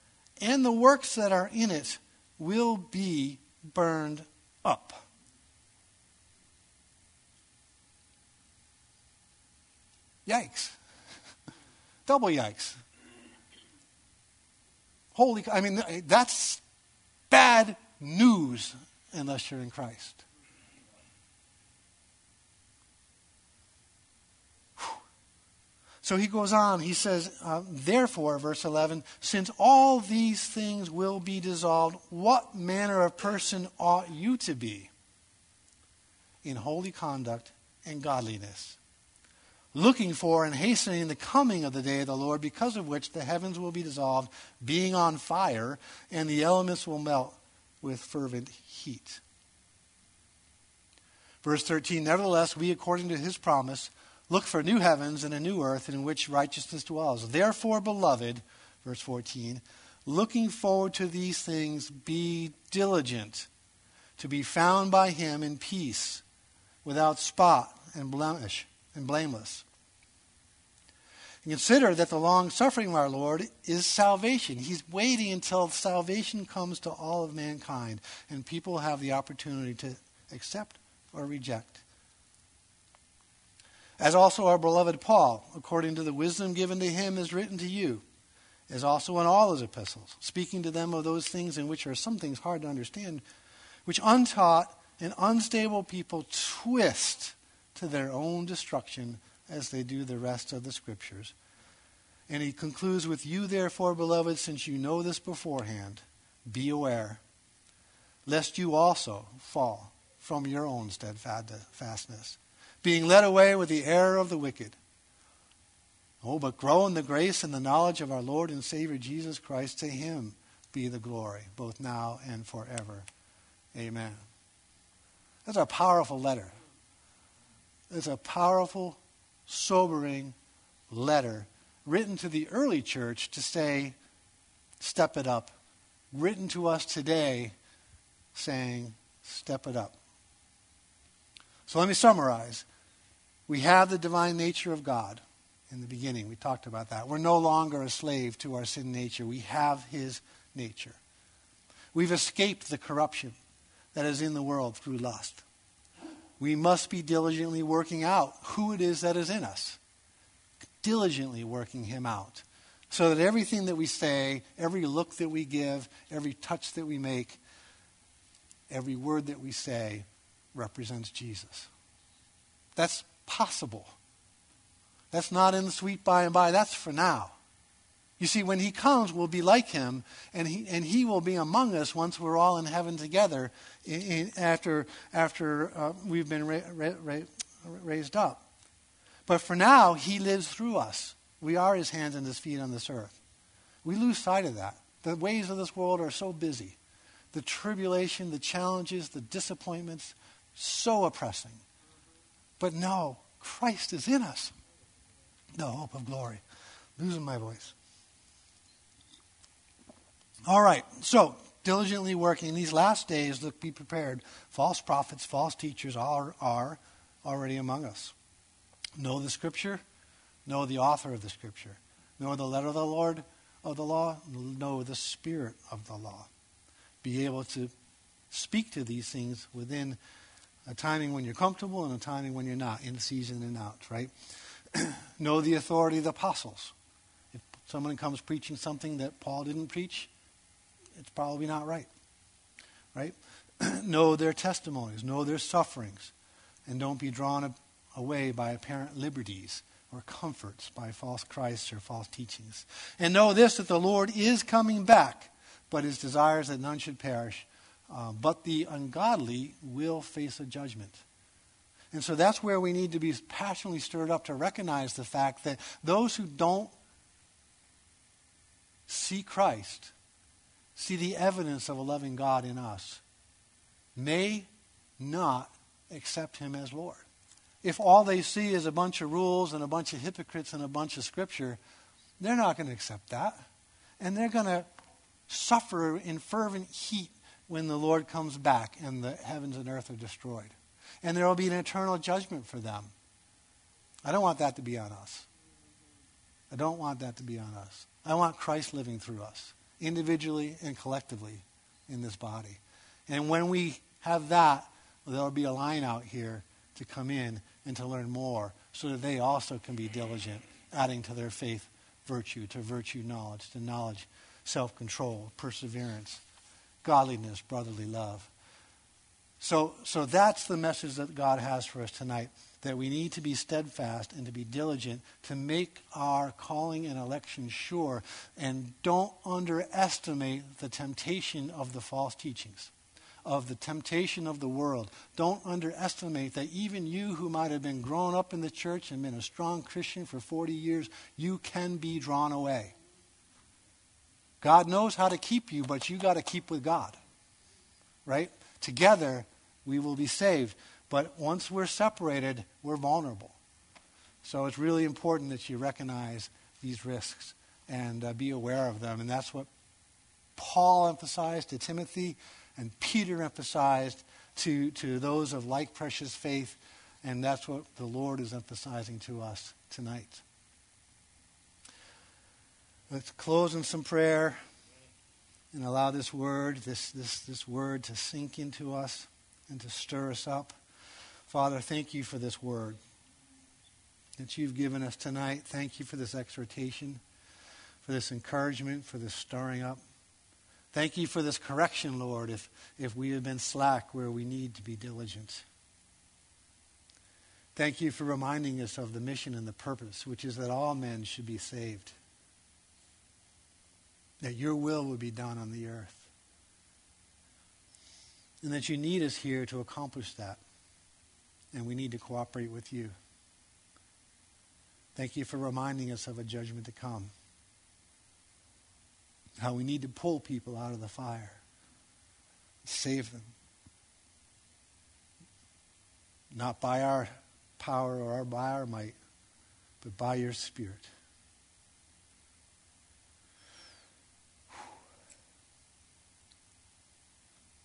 and the works that are in it will be burned up. Yikes. Double yikes. Holy, I mean, that's bad news unless you're in Christ. So he goes on, he says, uh, Therefore, verse 11, since all these things will be dissolved, what manner of person ought you to be? In holy conduct and godliness, looking for and hastening the coming of the day of the Lord, because of which the heavens will be dissolved, being on fire, and the elements will melt with fervent heat. Verse 13, Nevertheless, we, according to his promise, Look for new heavens and a new earth in which righteousness dwells. Therefore, beloved, verse 14, looking forward to these things, be diligent to be found by him in peace, without spot and blemish and blameless. And consider that the long suffering of our Lord is salvation. He's waiting until salvation comes to all of mankind, and people have the opportunity to accept or reject as also our beloved Paul, according to the wisdom given to him, is written to you, as also in all his epistles, speaking to them of those things in which are some things hard to understand, which untaught and unstable people twist to their own destruction as they do the rest of the scriptures. And he concludes with you, therefore, beloved, since you know this beforehand, be aware, lest you also fall from your own steadfastness being led away with the error of the wicked. Oh, but grow in the grace and the knowledge of our Lord and Savior Jesus Christ. To him be the glory, both now and forever. Amen. That's a powerful letter. It's a powerful, sobering letter written to the early church to say, step it up. Written to us today saying, step it up. So let me summarize. We have the divine nature of God in the beginning. We talked about that. We're no longer a slave to our sin nature. We have his nature. We've escaped the corruption that is in the world through lust. We must be diligently working out who it is that is in us. Diligently working him out. So that everything that we say, every look that we give, every touch that we make, every word that we say represents Jesus. That's possible. That's not in the sweet by and by. That's for now. You see, when he comes, we'll be like him, and he, and he will be among us once we're all in heaven together in, in, after, after uh, we've been ra- ra- ra- raised up. But for now, he lives through us. We are his hands and his feet on this earth. We lose sight of that. The ways of this world are so busy. The tribulation, the challenges, the disappointments, so oppressing. But no, Christ is in us, the hope of glory. Losing my voice. All right, so diligently working these last days, look, be prepared. False prophets, false teachers are, are already among us. Know the Scripture, know the author of the Scripture, know the letter of the Lord of the law, know the Spirit of the law. Be able to speak to these things within a timing when you're comfortable and a timing when you're not, in season and out, right? know the authority of the apostles. If someone comes preaching something that Paul didn't preach, it's probably not right. Right? know their testimonies, know their sufferings, and don't be drawn away by apparent liberties or comforts by false Christs or false teachings. And know this that the Lord is coming back, but his desire is that none should perish. Uh, but the ungodly will face a judgment. And so that's where we need to be passionately stirred up to recognize the fact that those who don't see Christ see the evidence of a loving God in us may not accept him as Lord. If all they see is a bunch of rules and a bunch of hypocrites and a bunch of scripture, they're not going to accept that. And they're going to suffer in fervent heat when the Lord comes back and the heavens and earth are destroyed. And there will be an eternal judgment for them. I don't want that to be on us. I don't want that to be on us. I want Christ living through us individually and collectively in this body. And when we have that, there'll be a line out here to come in and to learn more so that they also can be diligent, adding to their faith virtue, to virtue knowledge, to knowledge self control, perseverance, godliness, brotherly love. So, so that's the message that God has for us tonight that we need to be steadfast and to be diligent to make our calling and election sure. And don't underestimate the temptation of the false teachings, of the temptation of the world. Don't underestimate that even you who might have been grown up in the church and been a strong Christian for 40 years, you can be drawn away. God knows how to keep you, but you got to keep with God. Right? Together, we will be saved. But once we're separated, we're vulnerable. So it's really important that you recognize these risks and uh, be aware of them. And that's what Paul emphasized to Timothy and Peter emphasized to, to those of like precious faith. And that's what the Lord is emphasizing to us tonight. Let's close in some prayer and allow this word, this, this, this word to sink into us and to stir us up. Father, thank you for this word that you've given us tonight. Thank you for this exhortation, for this encouragement, for this stirring up. Thank you for this correction, Lord, if, if we have been slack where we need to be diligent. Thank you for reminding us of the mission and the purpose, which is that all men should be saved, that your will would be done on the earth, and that you need us here to accomplish that and we need to cooperate with you. Thank you for reminding us of a judgment to come. How we need to pull people out of the fire, save them. Not by our power or by our might, but by your Spirit.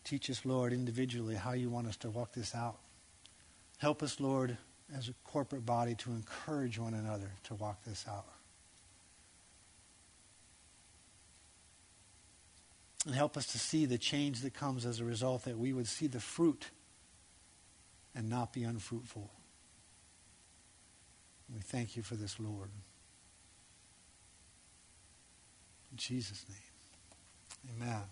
Teach us, Lord, individually how you want us to walk this out. Help us, Lord, as a corporate body to encourage one another to walk this out. And help us to see the change that comes as a result, that we would see the fruit and not be unfruitful. We thank you for this, Lord. In Jesus' name, amen.